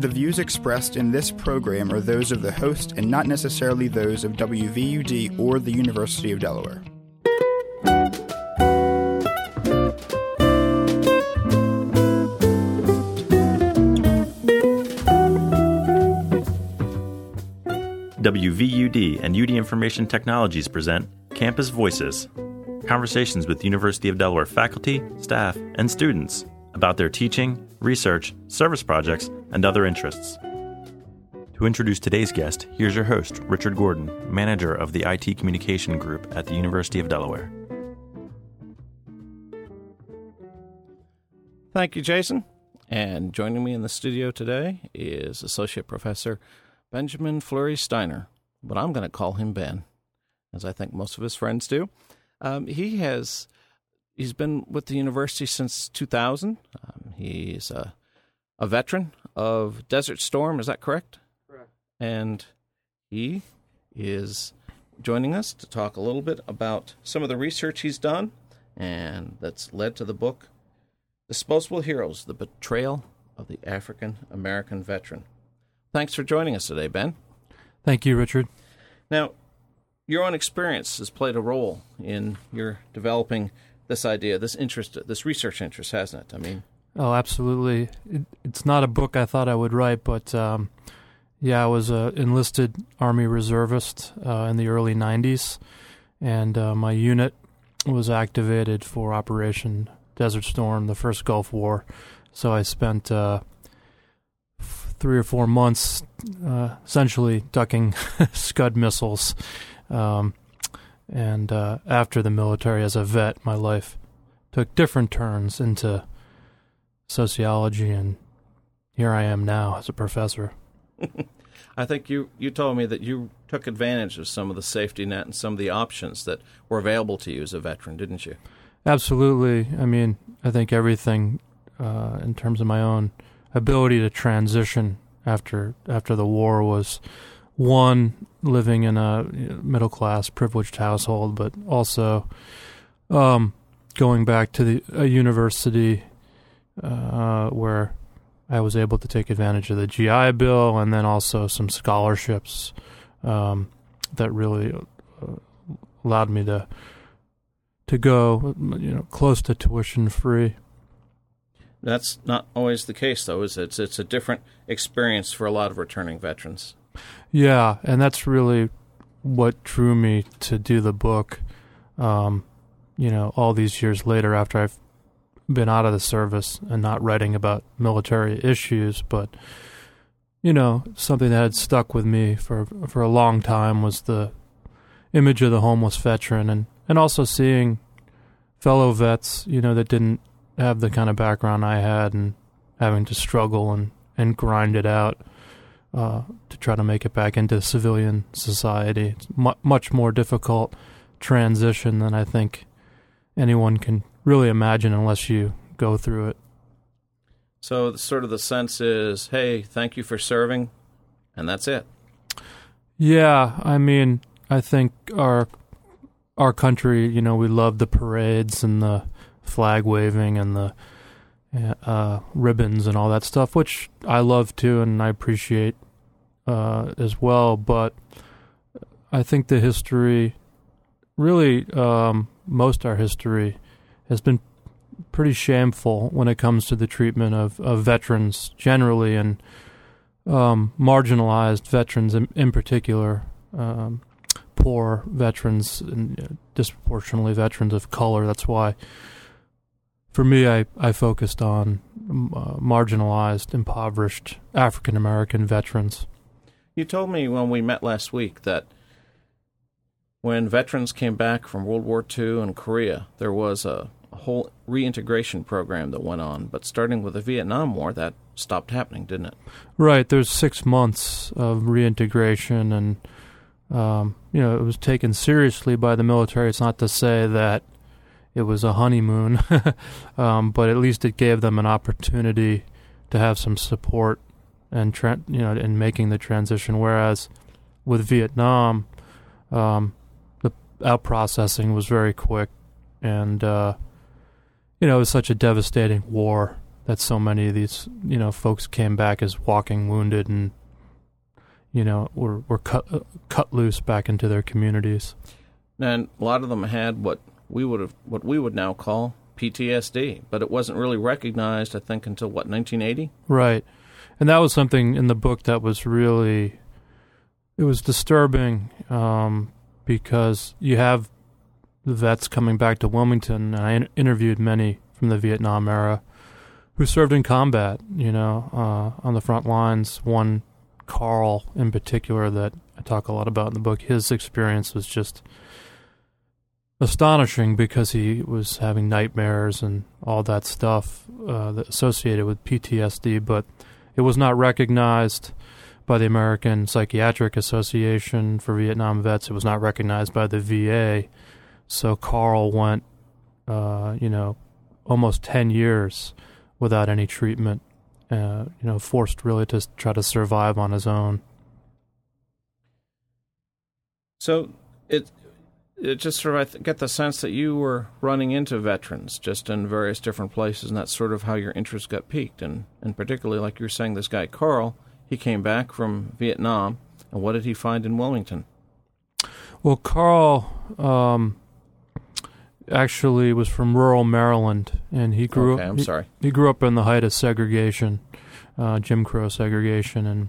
The views expressed in this program are those of the host and not necessarily those of WVUD or the University of Delaware. WVUD and UD Information Technologies present Campus Voices conversations with University of Delaware faculty, staff, and students about their teaching, research, service projects, and other interests. To introduce today's guest, here's your host, Richard Gordon, manager of the IT Communication Group at the University of Delaware. Thank you, Jason. And joining me in the studio today is Associate Professor Benjamin Fleury Steiner, but I'm going to call him Ben, as I think most of his friends do. Um, he has he's been with the university since 2000. Um, he's a, a veteran of Desert Storm. Is that correct? Correct. And he is joining us to talk a little bit about some of the research he's done and that's led to the book Disposable Heroes The Betrayal of the African American Veteran. Thanks for joining us today, Ben. Thank you, Richard. Now, your own experience has played a role in your developing this idea, this interest, this research interest, hasn't it? I mean, oh, absolutely. It, it's not a book I thought I would write, but um, yeah, I was an enlisted Army reservist uh, in the early '90s, and uh, my unit was activated for Operation Desert Storm, the first Gulf War. So I spent uh, three or four months uh, essentially ducking Scud missiles um, and uh, after the military, as a vet, my life took different turns into sociology, and here I am now as a professor. I think you, you told me that you took advantage of some of the safety net and some of the options that were available to you as a veteran, didn't you? Absolutely. I mean, I think everything uh, in terms of my own ability to transition after after the war was one living in a middle class privileged household, but also um, going back to the a university uh, where I was able to take advantage of the GI Bill and then also some scholarships um, that really uh, allowed me to to go you know close to tuition free. That's not always the case, though. Is it? It's it's a different experience for a lot of returning veterans. Yeah, and that's really what drew me to do the book. Um, you know, all these years later, after I've been out of the service and not writing about military issues, but you know, something that had stuck with me for for a long time was the image of the homeless veteran, and and also seeing fellow vets, you know, that didn't have the kind of background I had, and having to struggle and and grind it out uh, to try to make it back into civilian society. It's mu- much more difficult transition than I think anyone can really imagine unless you go through it. So, sort of the sense is, hey, thank you for serving, and that's it. Yeah, I mean, I think our our country, you know, we love the parades and the flag waving and the uh, ribbons and all that stuff, which I love too, and I appreciate uh, as well. But I think the history, really, um, most our history, has been pretty shameful when it comes to the treatment of, of veterans generally and um, marginalized veterans in, in particular. Um, poor veterans and disproportionately veterans of color. That's why for me, I, I focused on uh, marginalized, impoverished African American veterans. You told me when we met last week that when veterans came back from World War II and Korea, there was a, a whole reintegration program that went on. But starting with the Vietnam War, that stopped happening, didn't it? Right. There's six months of reintegration, and um, you know it was taken seriously by the military. It's not to say that it was a honeymoon, um, but at least it gave them an opportunity to have some support and tra- you know in making the transition. Whereas with Vietnam, um, the out processing was very quick, and uh, you know it was such a devastating war that so many of these you know folks came back as walking wounded and you know were were cut uh, cut loose back into their communities. And a lot of them had what we would have what we would now call PTSD, but it wasn't really recognized, I think, until what 1980. Right, and that was something in the book that was really it was disturbing um, because you have the vets coming back to Wilmington, and I in- interviewed many from the Vietnam era who served in combat, you know, uh, on the front lines. One, Carl in particular, that I talk a lot about in the book, his experience was just astonishing because he was having nightmares and all that stuff uh, associated with PTSD, but it was not recognized by the American Psychiatric Association for Vietnam vets. It was not recognized by the VA. So Carl went, uh, you know, almost 10 years without any treatment, uh, you know, forced really to try to survive on his own. So it it just sort of I get the sense that you were running into veterans just in various different places, and that's sort of how your interest got piqued. And and particularly, like you were saying, this guy Carl, he came back from Vietnam, and what did he find in Wilmington? Well, Carl um, actually was from rural Maryland, and he grew okay, up. I'm he, sorry. He grew up in the height of segregation, uh, Jim Crow segregation, and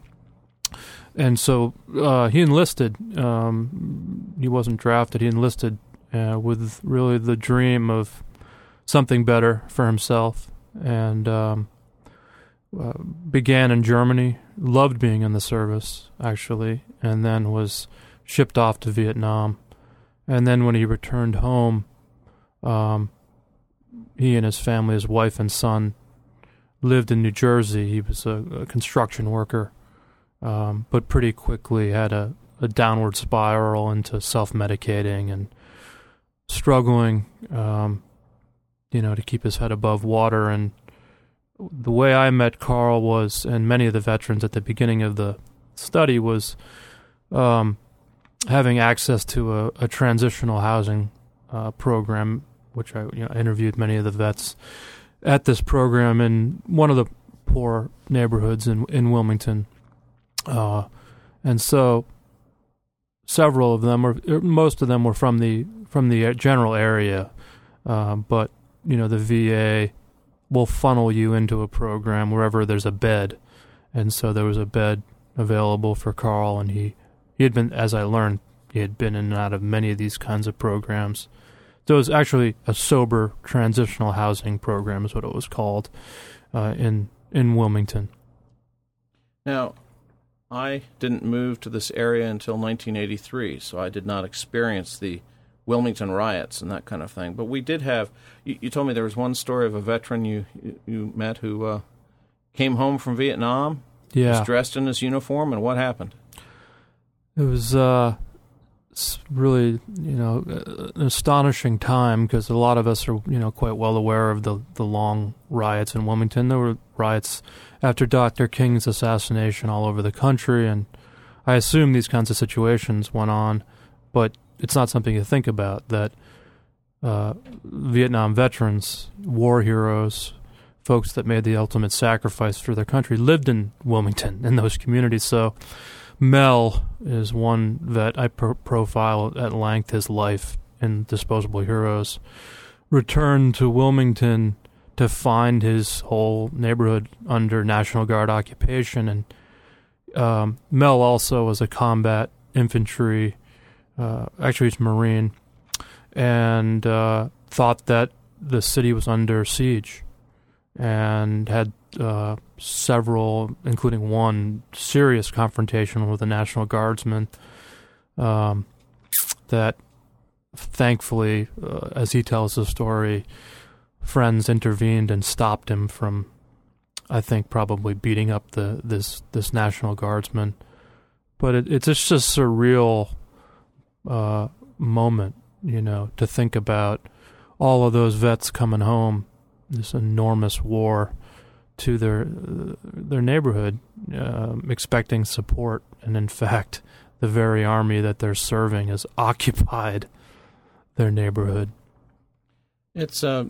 and so uh, he enlisted. Um, he wasn't drafted. He enlisted uh, with really the dream of something better for himself, and um, uh, began in Germany. Loved being in the service, actually, and then was shipped off to Vietnam. And then when he returned home, um, he and his family, his wife and son, lived in New Jersey. He was a, a construction worker um, but pretty quickly had a, a downward spiral into self medicating and struggling, um, you know, to keep his head above water. And the way I met Carl was, and many of the veterans at the beginning of the study, was um, having access to a, a transitional housing uh, program, which I you know, interviewed many of the vets at this program in one of the poor neighborhoods in in Wilmington. Uh, and so several of them, or er, most of them, were from the from the general area, uh, but you know the VA will funnel you into a program wherever there's a bed, and so there was a bed available for Carl, and he he had been, as I learned, he had been in and out of many of these kinds of programs. So it was actually a sober transitional housing program, is what it was called, uh, in in Wilmington. Now, I didn't move to this area until 1983, so I did not experience the Wilmington riots and that kind of thing. But we did have. You, you told me there was one story of a veteran you you met who uh, came home from Vietnam. Yeah, was dressed in his uniform, and what happened? It was uh, really, you know, an astonishing time because a lot of us are, you know, quite well aware of the the long riots in Wilmington. There were riots after Dr. King's assassination all over the country, and I assume these kinds of situations went on, but it's not something you think about that uh, Vietnam veterans, war heroes, folks that made the ultimate sacrifice for their country lived in Wilmington in those communities. So Mel is one that I pro- profile at length his life in Disposable Heroes. Returned to Wilmington to find his whole neighborhood under National Guard occupation. And um, Mel also was a combat infantry, uh, actually, he's Marine, and uh, thought that the city was under siege and had uh, several, including one serious confrontation with a National Guardsman um, that thankfully, uh, as he tells the story, friends intervened and stopped him from, I think, probably beating up the this this National Guardsman. But it, it's just a surreal uh, moment, you know, to think about all of those vets coming home, this enormous war, to their uh, their neighborhood, uh, expecting support, and in fact, the very army that they're serving has occupied their neighborhood. It's uh,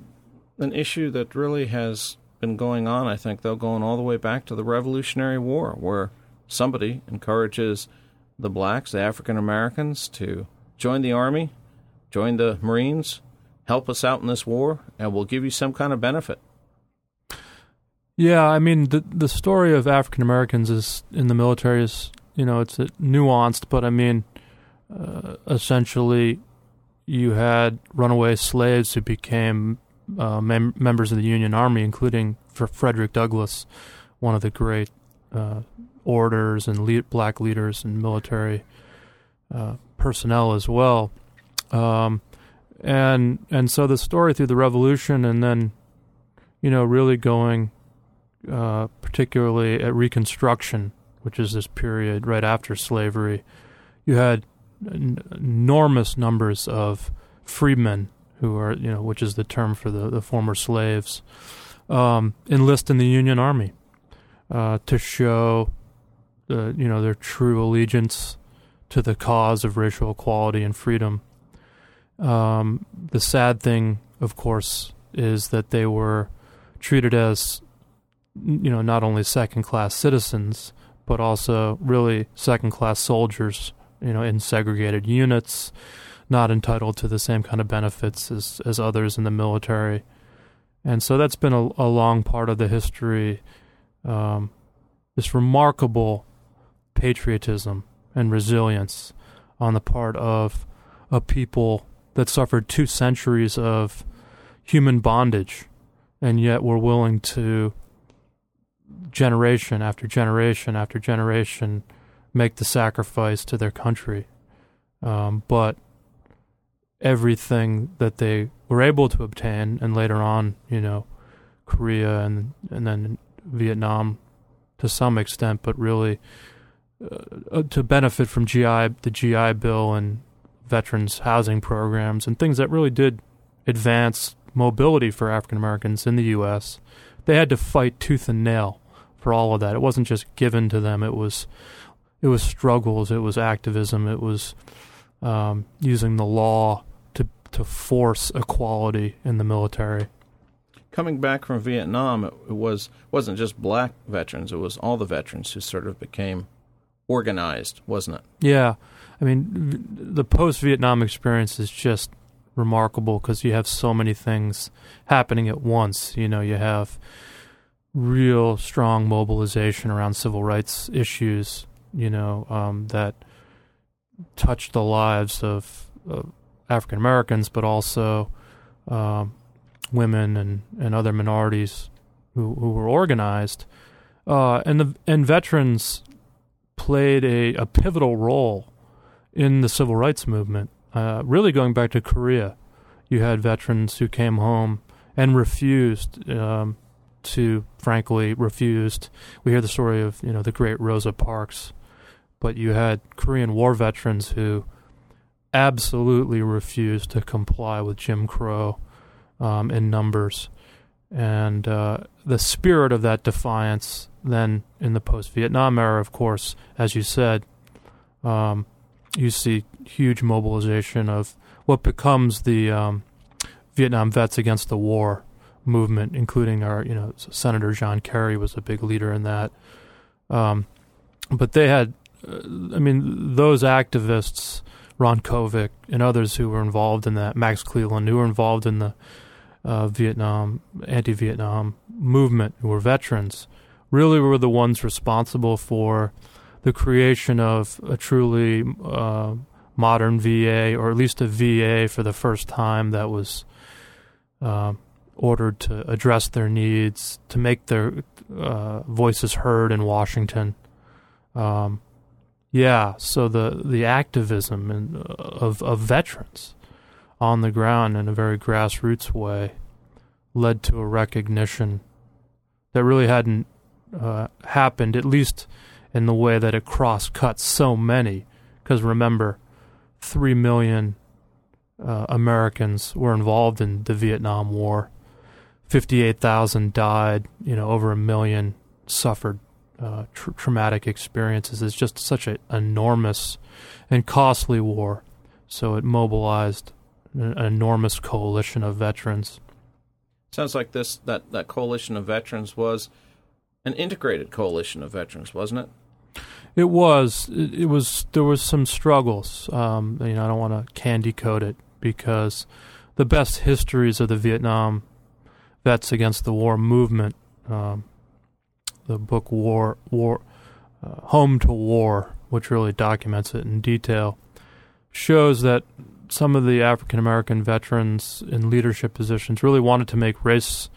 an issue that really has been going on, I think, though, going all the way back to the Revolutionary War, where somebody encourages the blacks, the African Americans, to join the Army, join the Marines, help us out in this war, and we'll give you some kind of benefit. Yeah, I mean the the story of African Americans is in the military is you know it's nuanced, but I mean uh, essentially you had runaway slaves who became uh, mem- members of the Union Army, including for Frederick Douglass, one of the great uh, orators and le- black leaders and military uh, personnel as well. Um, and and so the story through the Revolution, and then you know really going uh, particularly at Reconstruction, which is this period right after slavery, you had enormous numbers of freedmen who are, you know, which is the term for the, the former slaves, um, enlist in the Union Army uh, to show, the, you know, their true allegiance to the cause of racial equality and freedom. Um, the sad thing, of course, is that they were treated as, you know, not only second class citizens, but also really second class soldiers, you know, in segregated units not entitled to the same kind of benefits as, as others in the military. And so that's been a, a long part of the history. Um, this remarkable patriotism and resilience on the part of a people that suffered two centuries of human bondage and yet were willing to generation after generation after generation make the sacrifice to their country. Um, but everything that they were able to obtain, and later on, you know, Korea and and then Vietnam to some extent, but really uh, uh to benefit from GI the GI Bill and veterans housing programs and things that really did advance mobility for African Americans in the U.S. They had to fight tooth and nail for all of that. It wasn't just given to them. It was it was struggles. It was activism. It was um, using the law to to force equality in the military. Coming back from Vietnam, it, it was wasn't just black veterans; it was all the veterans who sort of became organized, wasn't it? Yeah, I mean, the post-Vietnam experience is just remarkable because you have so many things happening at once. You know, you have real strong mobilization around civil rights issues. You know, um, that touched the lives of, of African Americans, but also um, women and, and other minorities who, who were organized. Uh, and the and veterans played a, a pivotal role in the civil rights movement. Uh, really, going back to Korea, you had veterans who came home and refused um, to, frankly, refused. We hear the story of you know the great Rosa Parks, but you had Korean War veterans who absolutely refused to comply with Jim Crow um, in numbers. And uh, the spirit of that defiance, then in the post Vietnam era, of course, as you said, um, you see huge mobilization of what becomes the um, Vietnam Vets Against the War movement, including our, you know, Senator John Kerry was a big leader in that. Um, but they had, uh, I mean, those activists Ron Kovic and others who were involved in that, Max Cleland, who were involved in the uh, Vietnam, anti Vietnam movement, who were veterans, really were the ones responsible for the creation of a truly uh, modern VA, or at least a VA for the first time that was uh, ordered to address their needs, to make their uh, voices heard in Washington. Um, yeah, so the the activism uh, of of veterans on the ground in a very grassroots way led to a recognition that really hadn't uh, happened, at least in the way that it cross cuts so many. Because remember, three million uh, Americans were involved in the Vietnam War. Fifty-eight thousand died. You know, over a million suffered uh, tr- traumatic experiences. It's just such an enormous and costly war. So it mobilized an, an enormous coalition of veterans. Sounds like this that, that coalition of veterans was an integrated coalition of veterans, wasn't it? It was. It, it was. There was some struggles. Um, you know, I don't want to candy coat it because the best histories of the Vietnam vets against the war movement, um, the book War War uh, Home to War, which really documents it in detail, shows that some of the African American veterans in leadership positions really wanted to make race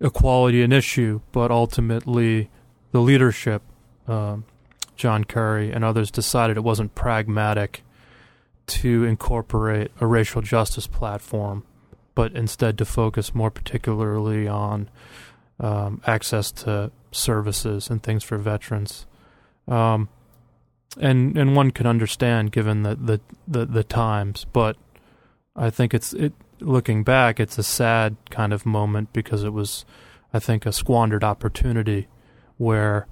equality an issue, but ultimately the leadership, um, John Kerry and others, decided it wasn't pragmatic to incorporate a racial justice platform, but instead to focus more particularly on um, access to services and things for veterans. Um, and and one can understand given the, the, the, the times, but I think it's it looking back, it's a sad kind of moment because it was, I think, a squandered opportunity where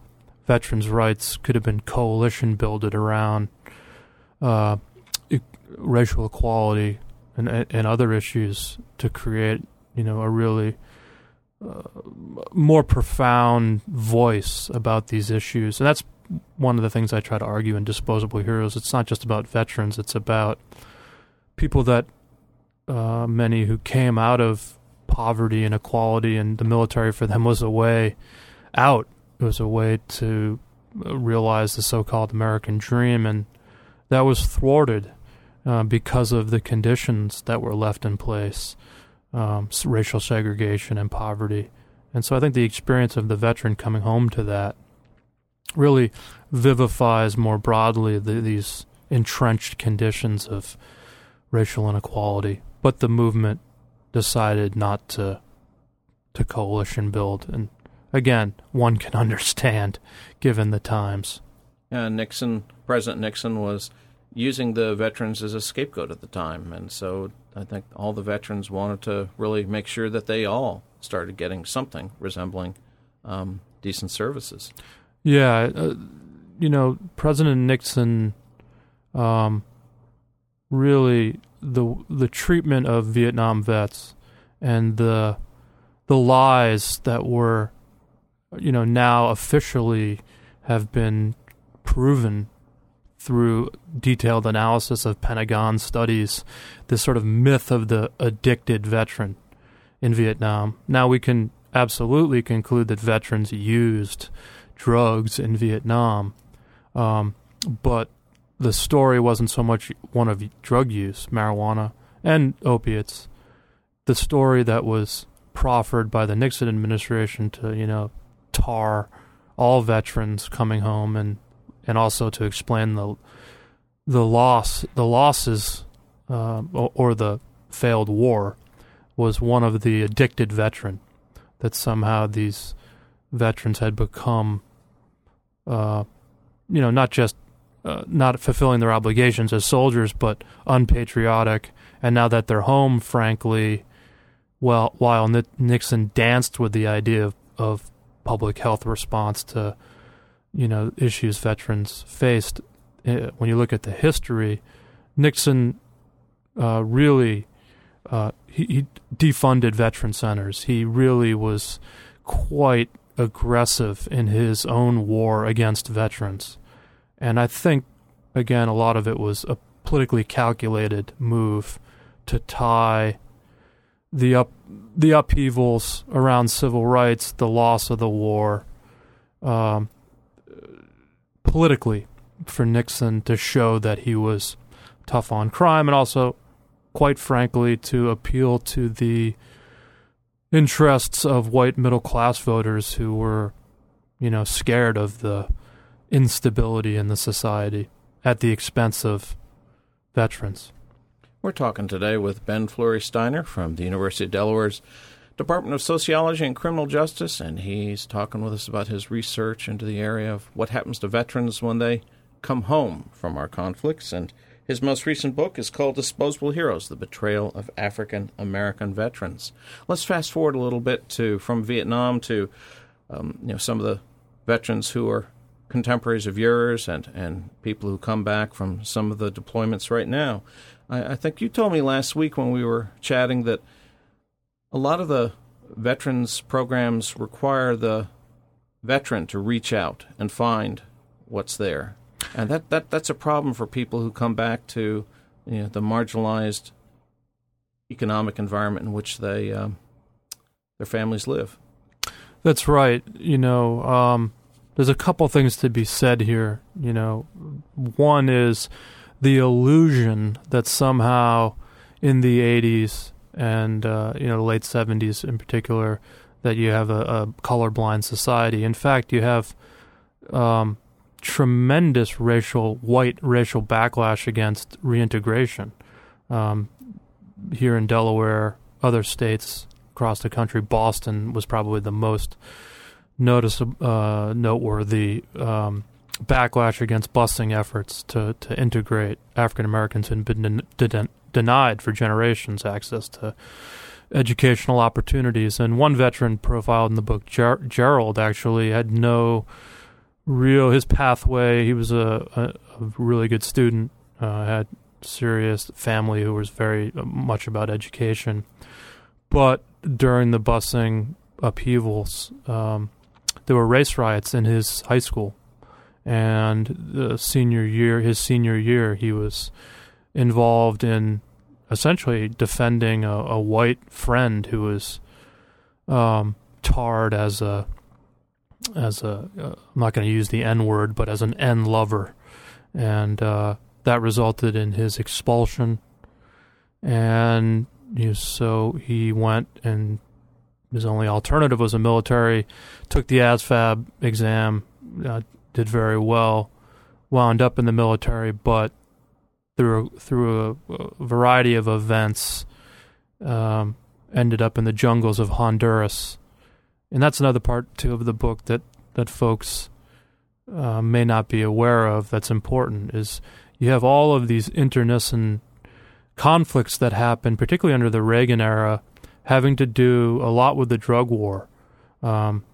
veterans' rights could have been coalition builded around uh, racial equality and and other issues to create, you know, a really uh, more profound voice about these issues, and that's one of the things I try to argue in Disposable Heroes. It's not just about veterans; it's about people that uh, many who came out of poverty and equality, and the military for them was a way out. It was a way to realize the so-called American dream, and that was thwarted uh, because of the conditions that were left in place, um, racial segregation and poverty. And so I think the experience of the veteran coming home to that really vivifies more broadly the, these entrenched conditions of racial inequality. But the movement decided not to to coalition build, and again, one can understand given the times. Yeah, Nixon, President Nixon was using the veterans as a scapegoat at the time, and so I think all the veterans wanted to really make sure that they all started getting something resembling um, decent services. Yeah, uh, you know, President Nixon um, really the the treatment of Vietnam vets and the the lies that were you know now officially have been proven through detailed analysis of Pentagon studies this sort of myth of the addicted veteran in Vietnam. Now we can absolutely conclude that veterans used drugs in Vietnam, um, but the story wasn't so much one of drug use, marijuana, and opiates. The story that was proffered by the Nixon administration to, you know, tar all veterans coming home and and also to explain the the loss the losses uh, or, the failed war was one of the addicted veteran that somehow these veterans had become uh, you know not just uh, not fulfilling their obligations as soldiers, but unpatriotic. And now that they're home, frankly, well, while Nixon danced with the idea of, of public health response to, you know, issues veterans faced, uh, when you look at the history, Nixon uh, really uh, he, he defunded veteran centers. He really was quite aggressive in his own war against veterans. And I think, again, a lot of it was a politically calculated move to tie the up the upheavals around civil rights, the loss of the war, um, politically for Nixon to show that he was tough on crime, and also, quite frankly, to appeal to the interests of white middle class voters who were, you know, scared of the instability in the society at the expense of veterans. We're talking today with Ben Fleury Steiner from the University of Delaware's Department of Sociology and Criminal Justice, and he's talking with us about his research into the area of what happens to veterans when they come home from our conflicts. And his most recent book is called Disposable Heroes The Betrayal of African American Veterans. Let's fast forward a little bit to from Vietnam to um, you know some of the veterans who are contemporaries of yours and, and people who come back from some of the deployments right now. I, I think you told me last week when we were chatting that a lot of the veterans programs require the veteran to reach out and find what's there, and that, that that's a problem for people who come back to you know, the marginalized economic environment in which they um, their families live. That's right. You know, um, there's a couple things to be said here. You know, one is the illusion that somehow in the 80s and uh, you know the late 70s in particular that you have a, a colorblind society. In fact, you have um, tremendous racial white racial backlash against reintegration um, here in Delaware, other states across the country. Boston was probably the most noticeable, uh, noteworthy um, backlash against busing efforts to to integrate African Americans who had been den- denied for generations access to educational opportunities. And one veteran profiled in the book, Ger- Gerald, actually had no real his pathway. He was a, a, a really good student, uh, had serious family who was very uh, much about education, but during the busing upheavals, um, there were race riots in his high school, and the senior year, his senior year, he was involved in essentially defending a, a white friend who was um, tarred as a as a am not going to use the N word, but as an N lover, and uh, that resulted in his expulsion. And you know, so he went and his only alternative was a military. Took the ASVAB exam, uh, did very well, wound up in the military, but through through a, a variety of events, um, ended up in the jungles of Honduras and that's another part too of the book that that folks uh, may not be aware of. That's important is you have all of these internecine conflicts that happen, particularly under the Reagan era, having to do a lot with the drug war, um,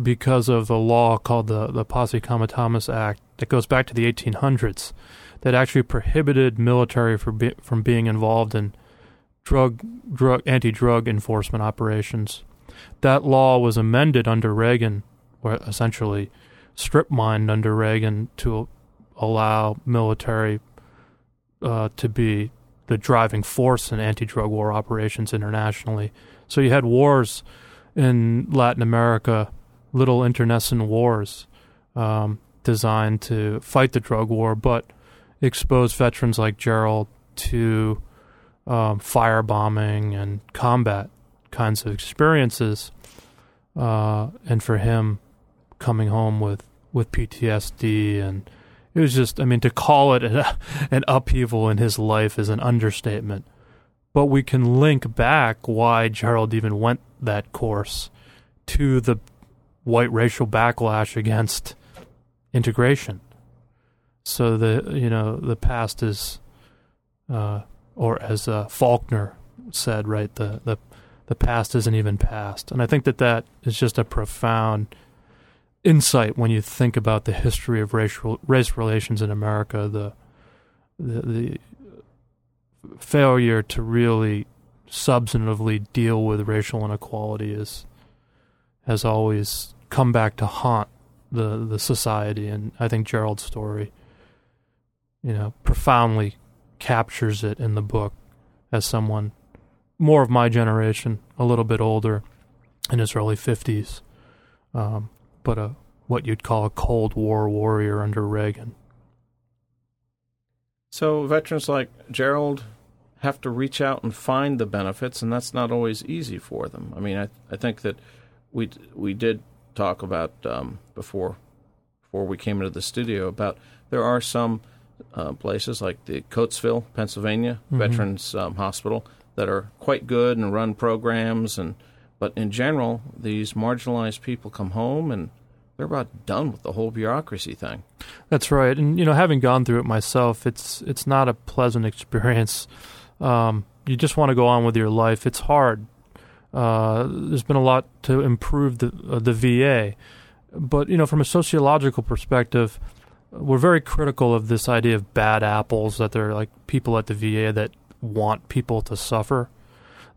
because of a law called the the Posse Comitatus Act that goes back to the 1800s, that actually prohibited military be, from being involved in drug drug anti drug enforcement operations that law was amended under Reagan, or essentially strip mined under Reagan to allow military uh, to be the driving force in anti drug war operations internationally. So you had wars in Latin America, little internecine wars um, designed to fight the drug war, but expose veterans like Gerald to um, firebombing and combat kinds of experiences. Uh, and for him, coming home with, with PTSD and it was just, I mean, to call it an upheaval in his life is an understatement. But we can link back why Gerald even went that course to the white racial backlash against integration. So the you know the past is, uh, or as uh, Faulkner said, right the the the past isn't even past. And I think that that is just a profound insight when you think about the history of racial race relations in America. The the, the failure to really substantively deal with racial inequality is has always come back to haunt the the society and I think Gerald's story you know profoundly captures it in the book as someone more of my generation, a little bit older, in his early 50s, um, but a what you'd call a Cold War warrior under Reagan. So veterans like Gerald have to reach out and find the benefits, and that's not always easy for them. I mean, I I think that we we did talk about um, before before we came into the studio about there are some uh, places like the Coatesville, Pennsylvania mm-hmm. Veterans um, Hospital that are quite good and run programs and but in general these marginalized people come home and they're about done with the whole bureaucracy thing. That's right, and you know, having gone through it myself, it's it's not a pleasant experience. Um, you just want to go on with your life. It's hard. Uh, there's been a lot to improve the uh, the VA, but you know, from a sociological perspective, we're very critical of this idea of bad apples. That there are like people at the VA that want people to suffer.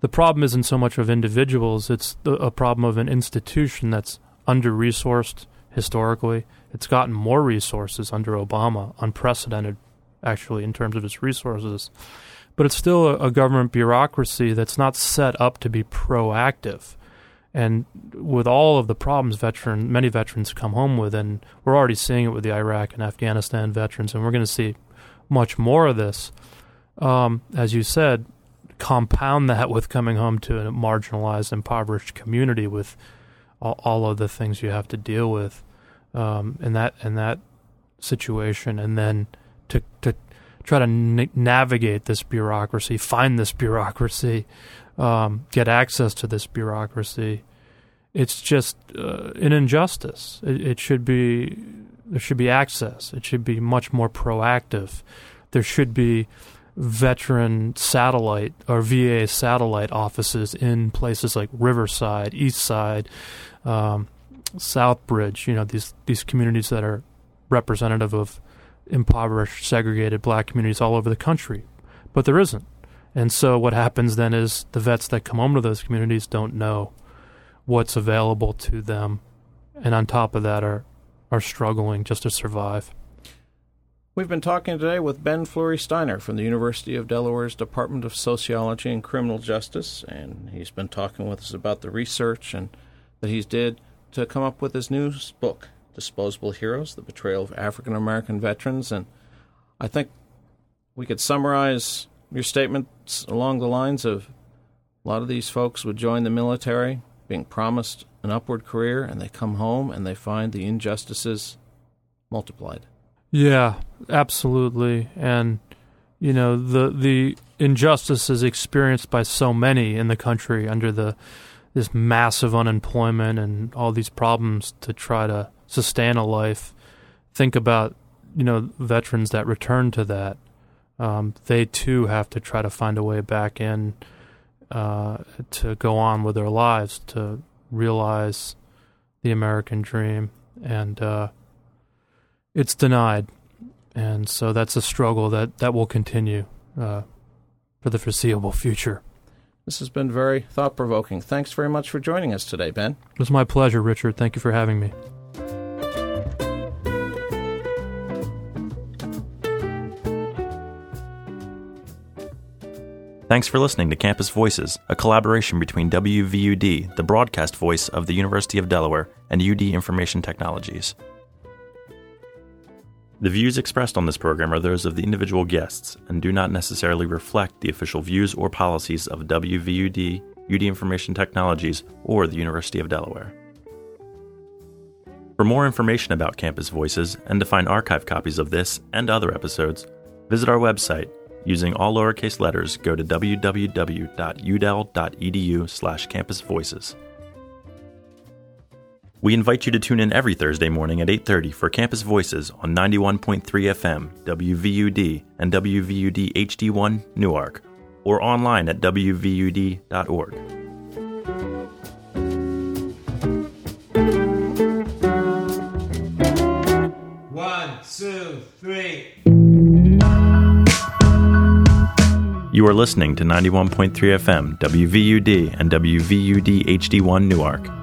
the problem isn't so much of individuals; it's the, a problem of an institution that's under resourced historically. It's gotten more resources under Obama, unprecedented, actually, in terms of its resources. But it's still a, a government bureaucracy that's not set up to be proactive. And with all of the problems veteran many veterans come home with, and we're already seeing it with the Iraq and Afghanistan veterans, and we're going to see much more of this. Um, as you said, compound that with coming home to a marginalized, impoverished community with all, all of the things you have to deal with um, in that in that situation, and then to to try to n- navigate this bureaucracy, find this bureaucracy, um, get access to this bureaucracy. It's just uh, an injustice. It, it should be there should be access. It should be much more proactive. There should be veteran satellite or VA satellite offices in places like Riverside, East Side, um, Southbridge. You know these these communities that are representative of impoverished, segregated black communities all over the country, but there isn't. And so what happens then is the vets that come home to those communities don't know what's available to them, and on top of that are are struggling just to survive. We've been talking today with Ben Fleury Steiner from the University of Delaware's Department of Sociology and Criminal Justice, and he's been talking with us about the research and that he's did to come up with his new book, Disposable Heroes: The Betrayal of African American Veterans. And I think we could summarize your statements along the lines of a lot of these folks would join the military, being promised an upward career, and they come home and they find the injustices multiplied. Yeah, absolutely. And you know, the the injustices experienced by so many in the country under the this massive unemployment and all these problems to try to sustain a life. Think about, you know, veterans that return to that. Um, they too have to try to find a way back in uh, to go on with their lives, to realize the American dream. And uh, it's denied. And so that's a struggle that, that will continue uh, for the foreseeable future. This has been very thought provoking. Thanks very much for joining us today, Ben. It was my pleasure, Richard. Thank you for having me. Thanks for listening to Campus Voices, a collaboration between WVUD, the broadcast voice of the University of Delaware, and UD Information Technologies. The views expressed on this program are those of the individual guests and do not necessarily reflect the official views or policies of WVUD, UD Information Technologies, or the University of Delaware. For more information about Campus Voices and to find archive copies of this and other episodes, visit our website Using all lowercase letters, go to www.udel.edu slash campusvoices. We invite you to tune in every Thursday morning at 8:30 for Campus Voices on 91.3 FM, WVUD, and WVUD HD1 Newark, or online at wvud.org. One, two, three. You are listening to 91.3 FM, WVUD, and WVUD HD1 Newark.